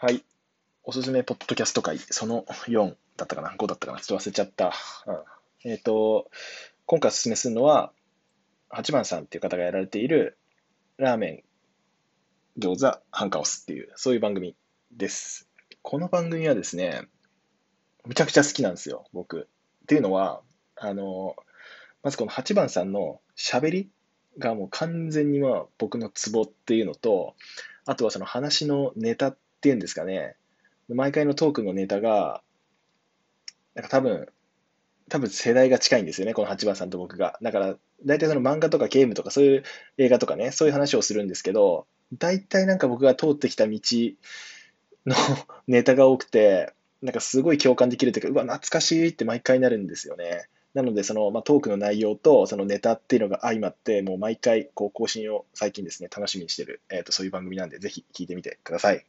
はい。おすすめポッドキャスト会、その4だったかな ?5 だったかなちょっと忘れちゃった。うん、えっ、と、今回おすすめするのは、8番さんっていう方がやられている、ラーメン、餃子、ハンカオスっていう、そういう番組です。この番組はですね、むちゃくちゃ好きなんですよ、僕。っていうのは、あの、まずこの8番さんの喋りがもう完全にまあ僕のツボっていうのと、あとはその話のネタっていうんですかね、毎回のトークのネタが、なんか多分、多分世代が近いんですよね、この8番さんと僕が。だから、大体その漫画とかゲームとかそういう映画とかね、そういう話をするんですけど、大体なんか僕が通ってきた道のネタが多くて、なんかすごい共感できるというか、うわ、懐かしいって毎回なるんですよね。なので、その、まあ、トークの内容とそのネタっていうのが相まって、もう毎回こう更新を最近ですね、楽しみにしてる、えーと、そういう番組なんで、ぜひ聞いてみてください。